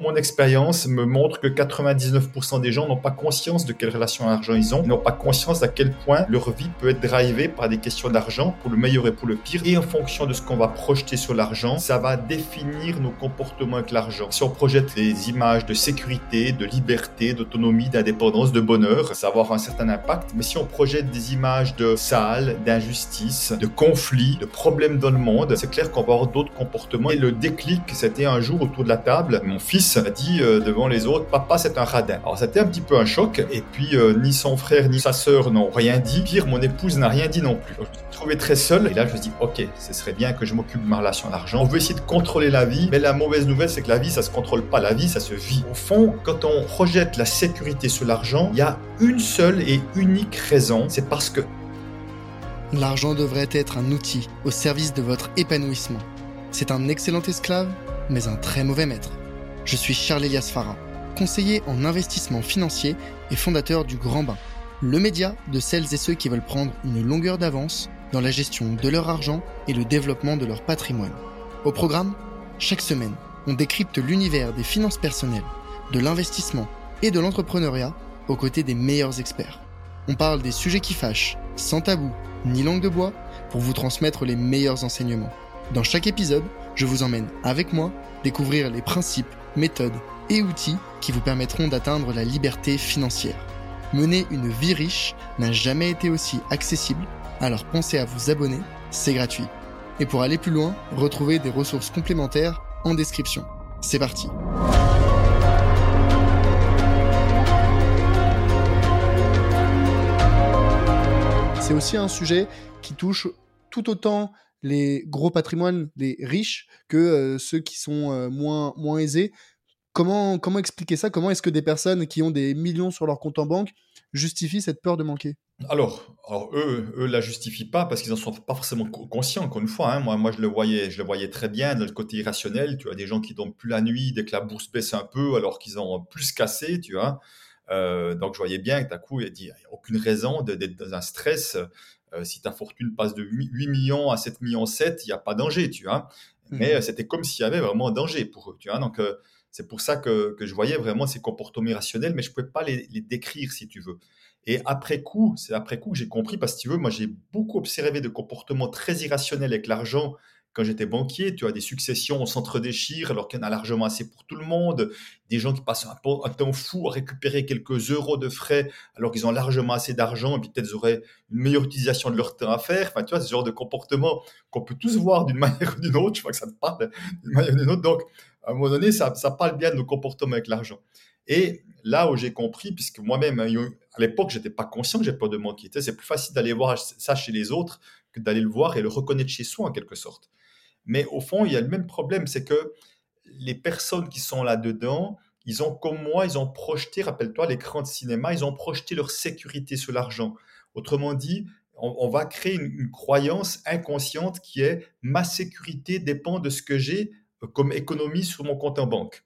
Mon expérience me montre que 99% des gens n'ont pas conscience de quelle relation à l'argent ils ont, n'ont pas conscience à quel point leur vie peut être drivée par des questions d'argent, pour le meilleur et pour le pire. Et en fonction de ce qu'on va projeter sur l'argent, ça va définir nos comportements avec l'argent. Si on projette les images de sécurité, de liberté, d'autonomie, d'indépendance, de bonheur, ça va avoir un certain impact. Mais si on projette des images de sale, d'injustice, de conflits, de problèmes dans le monde, c'est clair qu'on va avoir d'autres comportements. Et le déclic, c'était un jour autour de la table, mon fils a dit euh, devant les autres, papa c'est un radin. Alors c'était un petit peu un choc, et puis euh, ni son frère ni sa sœur n'ont rien dit. Pire, mon épouse n'a rien dit non plus. je me suis trouvé très seul, et là je me dis, ok, ce serait bien que je m'occupe de ma relation à l'argent. On veut essayer de contrôler la vie, mais la mauvaise nouvelle c'est que la vie ça se contrôle pas, la vie ça se vit. Au fond, quand on projette la sécurité sur l'argent, il y a une seule et unique raison, c'est parce que L'argent devrait être un outil au service de votre épanouissement. C'est un excellent esclave, mais un très mauvais maître. Je suis Charles Elias Farah, conseiller en investissement financier et fondateur du Grand Bain, le média de celles et ceux qui veulent prendre une longueur d'avance dans la gestion de leur argent et le développement de leur patrimoine. Au programme, chaque semaine, on décrypte l'univers des finances personnelles, de l'investissement et de l'entrepreneuriat aux côtés des meilleurs experts. On parle des sujets qui fâchent, sans tabou ni langue de bois, pour vous transmettre les meilleurs enseignements. Dans chaque épisode, je vous emmène avec moi découvrir les principes méthodes et outils qui vous permettront d'atteindre la liberté financière. Mener une vie riche n'a jamais été aussi accessible, alors pensez à vous abonner, c'est gratuit. Et pour aller plus loin, retrouvez des ressources complémentaires en description. C'est parti C'est aussi un sujet qui touche tout autant les gros patrimoines, les riches, que euh, ceux qui sont euh, moins, moins aisés. Comment, comment expliquer ça? Comment est-ce que des personnes qui ont des millions sur leur compte en banque justifient cette peur de manquer? Alors, alors, eux, eux la justifient pas parce qu'ils en sont pas forcément conscients. Encore une fois, hein. moi, moi, je le voyais, je le voyais très bien dans le côté irrationnel. Tu as des gens qui dorment plus la nuit dès que la bourse baisse un peu, alors qu'ils ont plus cassé, tu vois. Euh, donc, je voyais bien que d'un coup, il n'y a aucune raison d'être dans un stress. Euh, si ta fortune passe de 8 millions à 7 millions 7, il n'y a pas danger, tu vois. Mais mmh. euh, c'était comme s'il y avait vraiment un danger pour eux, tu vois. Donc, euh, c'est pour ça que, que, je voyais vraiment ces comportements irrationnels, mais je ne pouvais pas les, les, décrire, si tu veux. Et après coup, c'est après coup que j'ai compris, parce que tu veux, moi, j'ai beaucoup observé de comportements très irrationnels avec l'argent quand j'étais banquier, tu as des successions, on s'entre-déchire alors qu'il y en a largement assez pour tout le monde. Des gens qui passent un, temps fou à récupérer quelques euros de frais alors qu'ils ont largement assez d'argent et puis peut-être auraient une meilleure utilisation de leur temps à faire. Enfin, tu vois, ce genre de comportement qu'on peut tous voir d'une manière ou d'une autre. Je crois que ça te parle d'une manière ou d'une autre. Donc, à un moment donné, ça, parle bien de nos comportements avec l'argent. Et là où j'ai compris, puisque moi-même, hein, à l'époque, j'étais pas conscient que j'ai peur de manquer. C'est plus facile d'aller voir ça chez les autres que d'aller le voir et le reconnaître chez soi en quelque sorte. Mais au fond, il y a le même problème, c'est que les personnes qui sont là-dedans, ils ont, comme moi, ils ont projeté, rappelle-toi, l'écran de cinéma, ils ont projeté leur sécurité sur l'argent. Autrement dit, on, va créer une, croyance inconsciente qui est ma sécurité dépend de ce que j'ai euh, comme économie sur mon compte en banque.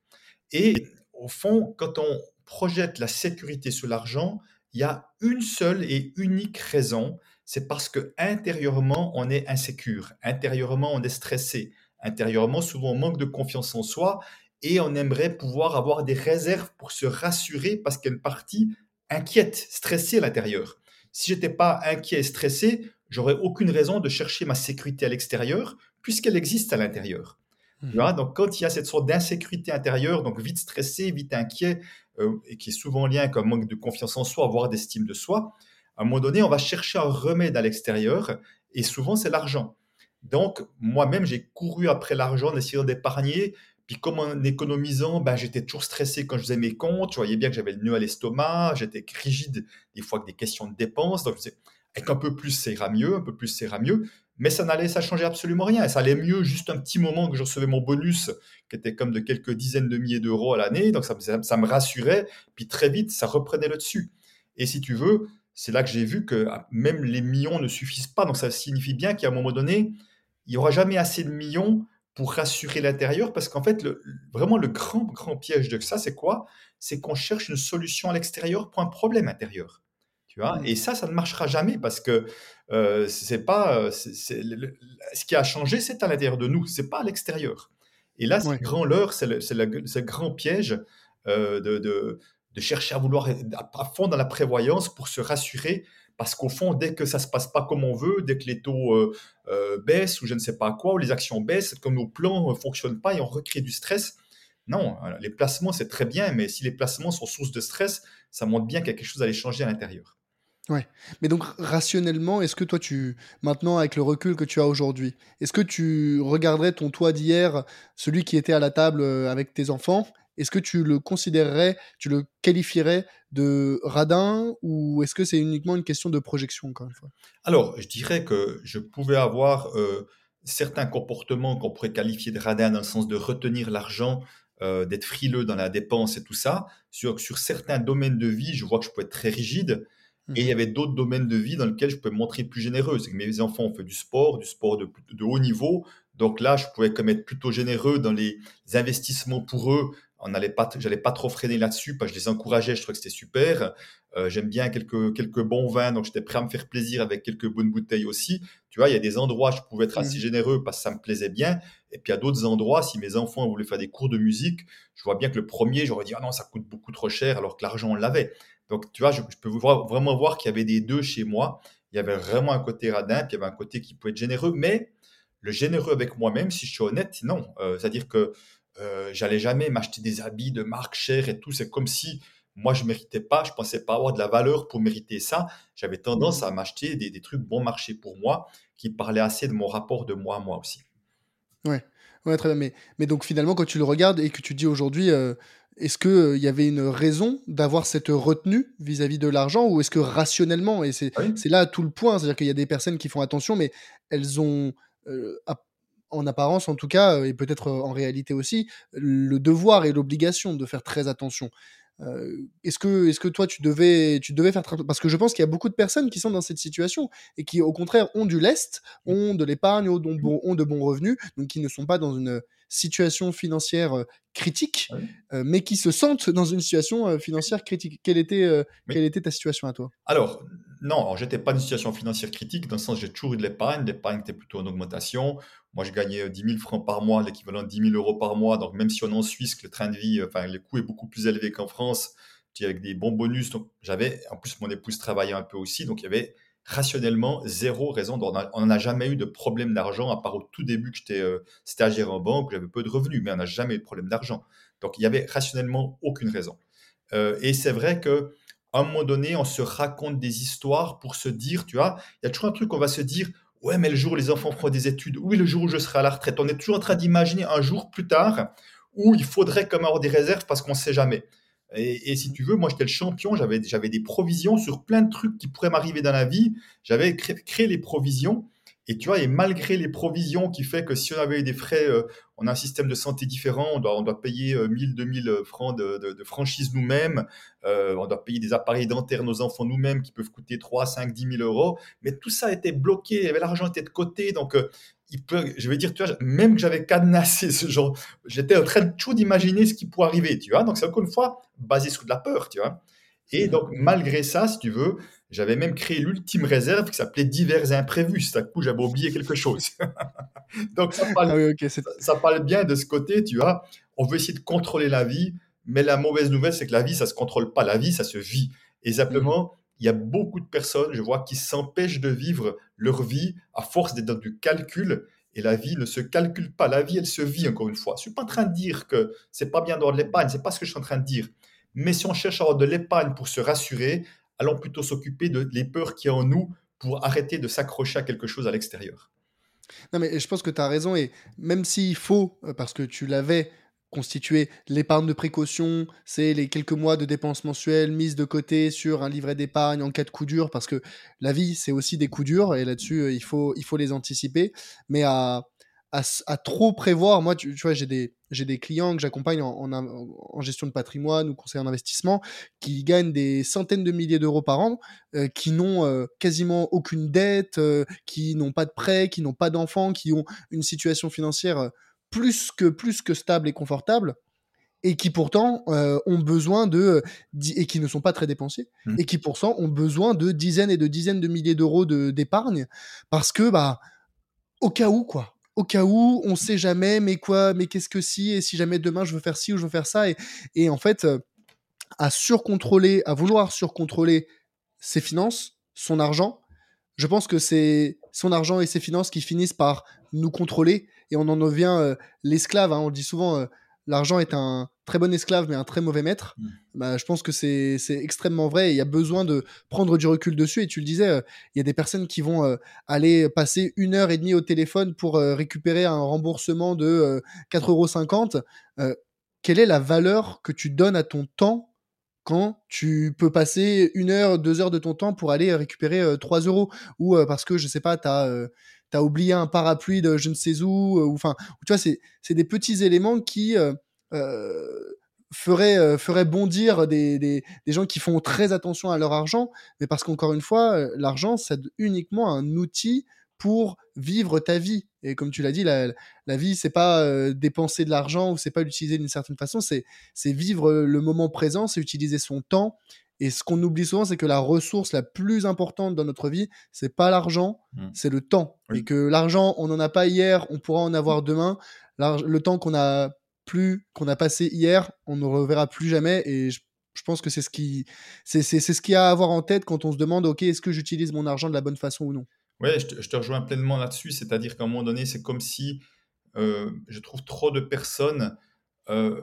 Et au fond, quand on projette la sécurité sur l'argent, il y a une seule et unique raison, c'est parce que intérieurement, on est insécure, intérieurement, on est stressé, intérieurement, souvent, on manque de confiance en soi et on aimerait pouvoir avoir des réserves pour se rassurer parce qu'il y a une partie inquiète, stressée à l'intérieur. Si j'étais pas inquiet et stressé, j'aurais aucune raison de chercher ma sécurité à l'extérieur puisqu'elle existe à l'intérieur. Mmh. Donc, quand il y a cette sorte d'insécurité intérieure, donc vite stressé, vite inquiet, euh, et qui est souvent lié avec un manque de confiance en soi, voire d'estime de soi, à un moment donné, on va chercher un remède à l'extérieur et souvent c'est l'argent. Donc, moi-même, j'ai couru après l'argent en essayant d'épargner. Puis, comme en économisant, ben, j'étais toujours stressé quand je faisais mes comptes. Je voyais bien que j'avais le nœud à l'estomac. J'étais rigide des fois avec des questions de dépenses. Donc, je disais, avec un peu plus, ça ira mieux. Un peu plus, ça ira mieux. Mais ça n'allait, ça changeait absolument rien. Ça allait mieux juste un petit moment que je recevais mon bonus, qui était comme de quelques dizaines de milliers d'euros à l'année. Donc, ça me rassurait. Puis, très vite, ça reprenait le dessus. Et si tu veux, c'est là que j'ai vu que ah, même les millions ne suffisent pas. Donc ça signifie bien qu'à un moment donné, il n'y aura jamais assez de millions pour rassurer l'intérieur, parce qu'en fait, le, vraiment le grand, grand piège de ça, c'est quoi? C'est qu'on cherche une solution à l'extérieur pour un problème intérieur. Tu vois? Mmh. Et ça, ça ne marchera jamais parce que euh, c'est pas, euh, ce qui a changé, c'est à l'intérieur de nous, c'est pas à l'extérieur. Et là, c'est Ouais. grand leurre, c'est le, c'est le- c'est le grand piège euh, de, de, de chercher à vouloir à fond dans la prévoyance pour se rassurer. Parce qu'au fond, dès que ça se passe pas comme on veut, dès que les taux euh, euh, baissent ou je ne sais pas quoi, ou les actions baissent, comme nos plans ne fonctionnent pas et on recrée du stress, non, euh, les placements, c'est très bien, mais si les placements sont source de stress, ça montre bien qu'il y a quelque chose à aller changer à l'intérieur. Ouais. Mais donc rationnellement, est-ce que toi tu maintenant avec le recul que tu as aujourd'hui, est-ce que tu regarderais ton toi d'hier, celui qui était à la table, avec tes enfants, est-ce que tu le considérerais, tu le qualifierais de radin ou est-ce que c'est uniquement une question de projection encore une fois? Alors, je dirais que je pouvais avoir euh, certains comportements qu'on pourrait qualifier de radins dans le sens de retenir l'argent, euh, d'être frileux dans la dépense et tout ça. Sur, sur certains domaines de vie, je vois que je peux être très rigide. Et il y Mmh avait d'autres domaines de vie dans lesquels je peux me montrer plus généreux. C'est que mes enfants ont fait du sport, du sport de, de haut niveau. Donc là, je pouvais comme être plutôt généreux dans les investissements pour eux. On n'allait pas, j'allais pas trop freiner là-dessus, parce que je les encourageais, je trouvais que c'était super. Euh, j'aime bien quelques, quelques bons vins, donc j'étais prêt à me faire plaisir avec quelques bonnes bouteilles aussi. Tu vois, il y a des endroits où je pouvais être assez Mmh généreux parce que ça me plaisait bien. Et puis il y a d'autres endroits, si mes enfants voulaient faire des cours de musique, je vois bien que le premier, j'aurais dit, ah non, ça coûte beaucoup trop cher, alors que l'argent, on l'avait. Donc, tu vois, je, je peux voir- vraiment voir qu'il y avait des deux chez moi. Il y avait vraiment un côté radin, puis il y avait un côté qui pouvait être généreux. Mais le généreux avec moi-même, si je suis honnête, non. Euh, C'est-à-dire que euh, j'allais jamais m'acheter des habits de marque chère et tout. C'est comme si moi, je méritais pas, je pensais pas avoir de la valeur pour mériter ça. J'avais tendance à m'acheter des, des trucs bon marché pour moi, qui parlaient assez de mon rapport de moi à moi aussi. Ouais. Ouais, très bien, mais mais donc finalement, quand tu le regardes et que tu dis aujourd'hui, heu, est-ce que, heu, il y avait une raison d'avoir cette retenue vis-à-vis de l'argent? Ou est-ce que rationnellement et c'est Oui. c'est là tout le point, c'est-à-dire qu'il y a des personnes qui font attention, mais elles ont, en apparence en tout cas, heu, et peut-être, heu, en réalité aussi, le devoir et l'obligation de faire très attention. Heu, est-ce que est-ce que toi tu devais tu devais faire très parce que je pense qu'il y a beaucoup de personnes qui sont dans cette situation et qui au contraire ont du lest, ont de l'épargne, ont bon ont de bons revenus, donc qui ne sont pas dans une, situation financière, critique, heu, mais qui se sentent dans une situation, financière critique. Quelle était, quelle était ta situation à toi? Alors, non, alors j'étais pas dans une situation financière critique, dans le sens j'ai toujours eu de l'épargne. L'épargne était plutôt en augmentation. Moi, je gagnais euh, 10 000 francs par mois, l'équivalent de 10 000 euros par mois. Donc, même si on est en Suisse, que le train de vie, euh, enfin, le coût est beaucoup plus élevé qu'en France, avec des bons bonus. Donc, j'avais, en plus, mon épouse travaillait un peu aussi. Donc, il y avait rationnellement zéro raison. On n'a jamais eu de problème d'argent, à part au tout début que j'étais euh, stagiaire en banque, j'avais peu de revenus, mais on n'a jamais eu de problème d'argent. Donc, il y avait rationnellement aucune raison. Euh, et c'est vrai que à un moment donné, on se raconte des histoires pour se dire, tu vois, il y a toujours un truc, on va se dire, ouais, mais le jour où les enfants feront des études, oui, le jour où je serai à la retraite, on est toujours en train d'imaginer un jour plus tard où il faudrait même avoir des réserves parce qu'on ne sait jamais. Et, si tu veux, moi j'étais le champion, j'avais des provisions sur plein de trucs qui pourraient m'arriver dans la vie. J'avais cré- créé les provisions. Et tu vois, et malgré les provisions qui fait que si on avait eu des frais, euh, on a un système de santé différent, on doit, on doit payer euh, 1000, 2000 francs de, franchise nous-mêmes, euh, on doit payer des appareils dentaires nos enfants nous-mêmes qui peuvent coûter 3, 5, 10 000 euros. Mais tout ça était bloqué, l'argent était de côté. Donc, euh, je vais dire, tu vois, même que j'avais cadenassé ce genre, j'étais en train de toujours d'imaginer ce qui pourrait arriver, tu vois. Donc, c'est encore une fois basé sur de la peur, tu vois. Et donc, malgré ça, si tu veux, j'avais même créé l'ultime réserve qui s'appelait divers imprévus. C'est à coup, j'avais oublié quelque chose. donc, ça parle, Ah oui, ça parle bien de ce côté, tu vois. On veut essayer de contrôler la vie, mais la mauvaise nouvelle, c'est que la vie, ça se contrôle pas. La vie, ça se vit. Et simplement, il y a beaucoup de personnes, je vois, qui s'empêchent de vivre leur vie à force d'être dans du calcul. Et la vie ne se calcule pas. La vie, elle se vit, encore une fois. Je suis pas en train de dire que c'est pas bien d'avoir de l'épargne. C'est pas ce que je suis en train de dire. Mais si on cherche à avoir de l'épargne pour se rassurer, allons plutôt s'occuper de les peurs qu'il y a en nous pour arrêter de s'accrocher à quelque chose à l'extérieur. Non, mais je pense que tu as raison et même s'il faut, heu, parce que tu l'avais constitué, l'épargne de précaution, c'est les quelques mois de dépenses mensuelles mises de côté sur un livret d'épargne en cas de coup dur, parce que la vie, c'est aussi des coups durs et là-dessus, heu, il faut il faut les anticiper. Mais à à trop prévoir, moi, tu tu vois, j'ai des j'ai des clients que j'accompagne en en in en gestion de patrimoine ou conseil en investissement qui gagnent des centaines de milliers d'euros par an, heu, qui n'ont, heu, quasiment aucune dette, heu, qui n'ont pas de prêts, qui n'ont pas d'enfants, qui ont une situation financière, plus que plus que stable et confortable et qui pourtant, ont besoin de, et qui ne sont pas très dépensiers Mmh. et qui pourtant ont besoin de dizaines et de dizaines de milliers d'euros de d'épargne parce que, bah, au cas où, quoi. Au cas où, on sait jamais, mais quoi, mais qu'est-ce que si, et si jamais demain je veux faire ci ou je veux faire ça, et, en fait, à surcontrôler, à vouloir surcontrôler ses finances, son argent, je pense que c'est son argent et ses finances qui finissent par nous contrôler et on en devient l'esclave. Hein. On dit souvent, l'argent est un très bon esclave mais un très mauvais maître. Mmh. Bah, je pense que c'est extrêmement vrai. il y a besoin de prendre du recul dessus. Et tu le disais, il y a des personnes qui vont aller passer une heure et demie au téléphone pour récupérer un remboursement de 4,50 euros. quelle est la valeur que tu donnes à ton temps quand tu peux passer une heure, deux heures de ton temps pour aller récupérer 3 euros? Ou parce que je sais pas, tu as, as, oublié un parapluie de je ne sais où, ou enfin, tu vois, c'est des petits éléments qui feraient, feraient bondir des, des, des, gens qui font très attention à leur argent, mais parce qu'encore une fois, l'argent, c'est uniquement un outil pour vivre ta vie. Et comme tu l'as dit, la, la vie, c'est pas euh, dépenser de l'argent ou c'est pas l'utiliser d'une certaine façon, c'est vivre le moment présent, c'est utiliser son temps. Et ce qu'on oublie souvent, c'est que la ressource la plus importante dans notre vie, c'est pas l'argent, mmh. c'est le temps. Et que l'argent, on n'en a pas hier, on pourra en avoir demain. Le temps qu'on a plus, qu'on a passé hier, on ne reverra plus jamais. Et je, pense que c'est ce qui, c'est ce qu'il y a à avoir en tête quand on se demande, ok, est-ce que j'utilise mon argent de la bonne façon ou non? Oui, je te, rejoins pleinement là-dessus. C'est-à-dire qu'à un moment donné, c'est comme si euh, je trouve trop de personnes euh,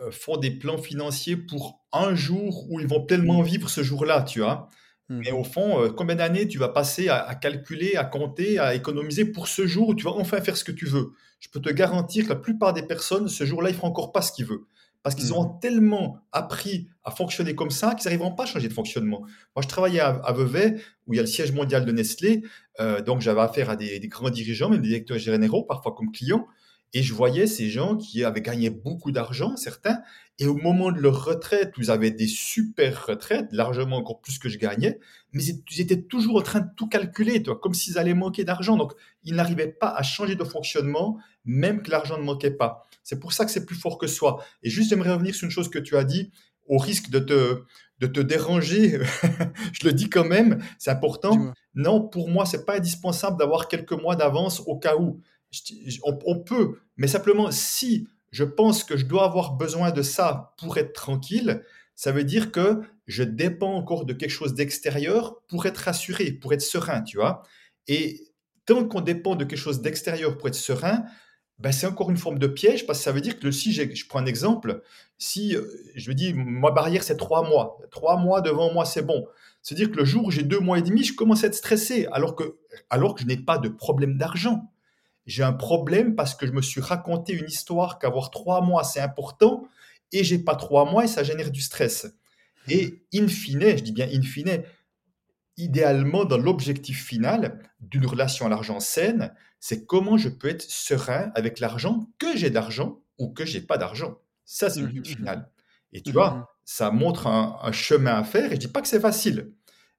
euh, font des plans financiers pour un jour où ils vont pleinement vivre ce jour-là, tu vois? Mmh. Mais au fond, combien d'années tu vas passer à, calculer, à compter, à économiser pour ce jour où tu vas enfin faire ce que tu veux? Je peux te garantir que la plupart des personnes, ce jour-là, ils ne feront encore pas ce qu'ils veulent parce qu'ils auront mmh. tellement appris à fonctionner comme ça qu'ils n'arriveront pas à changer de fonctionnement. Moi, je travaillais à, Vevey, où il y a le siège mondial de Nestlé, euh, donc j'avais affaire à des, grands dirigeants, même des directeurs généraux, parfois comme clients, et je voyais ces gens qui avaient gagné beaucoup d'argent, certains, et au moment de leur retraite, ils avaient des super retraites, largement encore plus que je gagnais, mais ils étaient toujours en train de tout calculer, toi, comme s'ils allaient manquer d'argent. Donc, ils n'arrivaient pas à changer de fonctionnement, même que l'argent ne manquait pas. C'est pour ça que c'est plus fort que soi. Et juste, j'aimerais revenir sur une chose que tu as dit, au risque de te, de te déranger, je le dis quand même, c'est important. Non, pour moi, c'est pas indispensable d'avoir quelques mois d'avance au cas où. On, peut, mais simplement si je pense que je dois avoir besoin de ça pour être tranquille, ça veut dire que je dépends encore de quelque chose d'extérieur pour être rassuré, pour être serein, tu vois. Et tant qu'on dépend de quelque chose d'extérieur pour être serein, ben, c'est encore une forme de piège parce que ça veut dire que si je prends un exemple, si euh, je me dis ma barrière c'est trois mois, trois mois devant moi c'est bon, c'est dire que le jour où j'ai deux mois et demi, je commence à être stressé alors que, alors que je n'ai pas de problème d'argent. J'ai un problème parce que je me suis raconté une histoire qu'avoir trois mois c'est important et j'ai pas trois mois et ça génère du stress. Et in fine, je dis bien in fine, idéalement dans l'objectif final d'une relation à l'argent saine, c'est comment je peux être serein avec l'argent, que j'ai d'argent ou que j'ai pas d'argent. Ça, c'est le but mmh final. Et tu mmh vois, ça montre un, chemin à faire. Et je dis pas que c'est facile.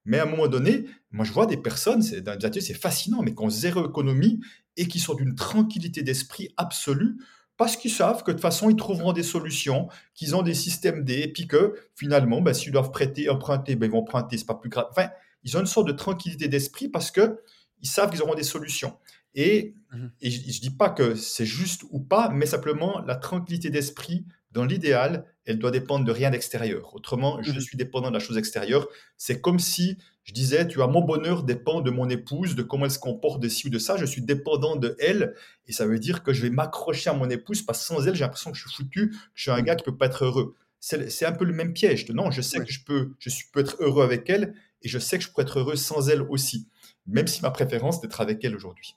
Mais à un moment donné, moi, je vois des personnes, c'est, dans les ateliers, c'est fascinant, mais qui ont zéro économie et qui sont d'une tranquillité d'esprit absolue parce qu'ils savent que de toute façon, ils trouveront des solutions, qu'ils ont des systèmes D, et puis que finalement, ben, s'ils doivent prêter, emprunter, ben, ils vont emprunter, c'est pas plus grave. Enfin, ils ont une sorte de tranquillité d'esprit parce que ils savent qu'ils auront des solutions. Et, mmh je ne dis pas que c'est juste ou pas, mais simplement la tranquillité d'esprit, dans l'idéal, elle doit dépendre de rien d'extérieur. Autrement, je mmh suis dépendant de la chose extérieure. C'est comme si je disais, tu vois, mon bonheur dépend de mon épouse, de comment elle se comporte, de ci ou de ça. Je suis dépendant de elle. Et ça veut dire que je vais m'accrocher à mon épouse parce que sans elle, j'ai l'impression que je suis foutu, que je suis un mmh. gars qui peut pas être heureux. C'est un peu le même piège. Non, je sais que je peux, je suis, peux être heureux avec elle et je sais que je peux être heureux sans elle aussi. Même si ma préférence d'être avec elle aujourd'hui.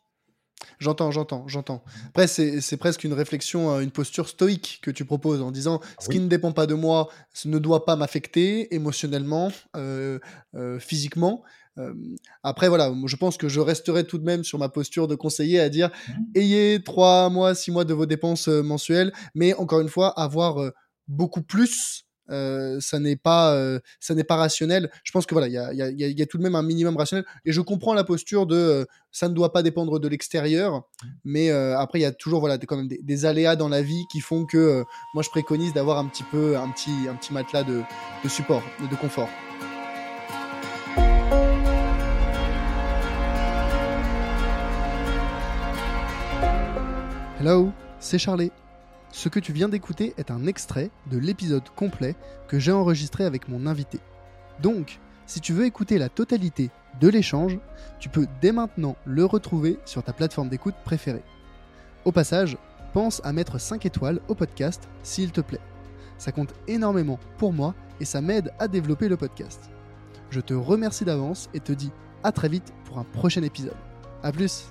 J'entends, j'entends, j'entends. Après, c'est presque une réflexion, euh, une posture stoïque que tu proposes en disant ah ce qui ne dépend pas de moi ce ne doit pas m'affecter émotionnellement, euh, euh, physiquement. après, voilà, je pense que je resterai tout de même sur ma posture de conseiller à dire mmh. ayez trois mois, six mois de vos dépenses mensuelles, mais encore une fois, avoir beaucoup plus euh, ça n'est pas euh, ça n'est pas rationnel. Je pense que voilà il y a, y, a, y a, tout de même un minimum rationnel. Et je comprends la posture de euh, ça ne doit pas dépendre de l'extérieur mais après il y a toujours voilà quand même des, aléas dans la vie qui font que moi je préconise d'avoir un petit peu un petit un petit matelas de, de support de confort. Hello, c'est Charlie. Ce que tu viens d'écouter est un extrait de l'épisode complet que j'ai enregistré avec mon invité. Donc, si tu veux écouter la totalité de l'échange, tu peux dès maintenant le retrouver sur ta plateforme d'écoute préférée. Au passage, pense à mettre 5 étoiles au podcast s'il te plaît. Ça compte énormément pour moi et ça m'aide à développer le podcast. Je te remercie d'avance et te dis à très vite pour un prochain épisode. A plus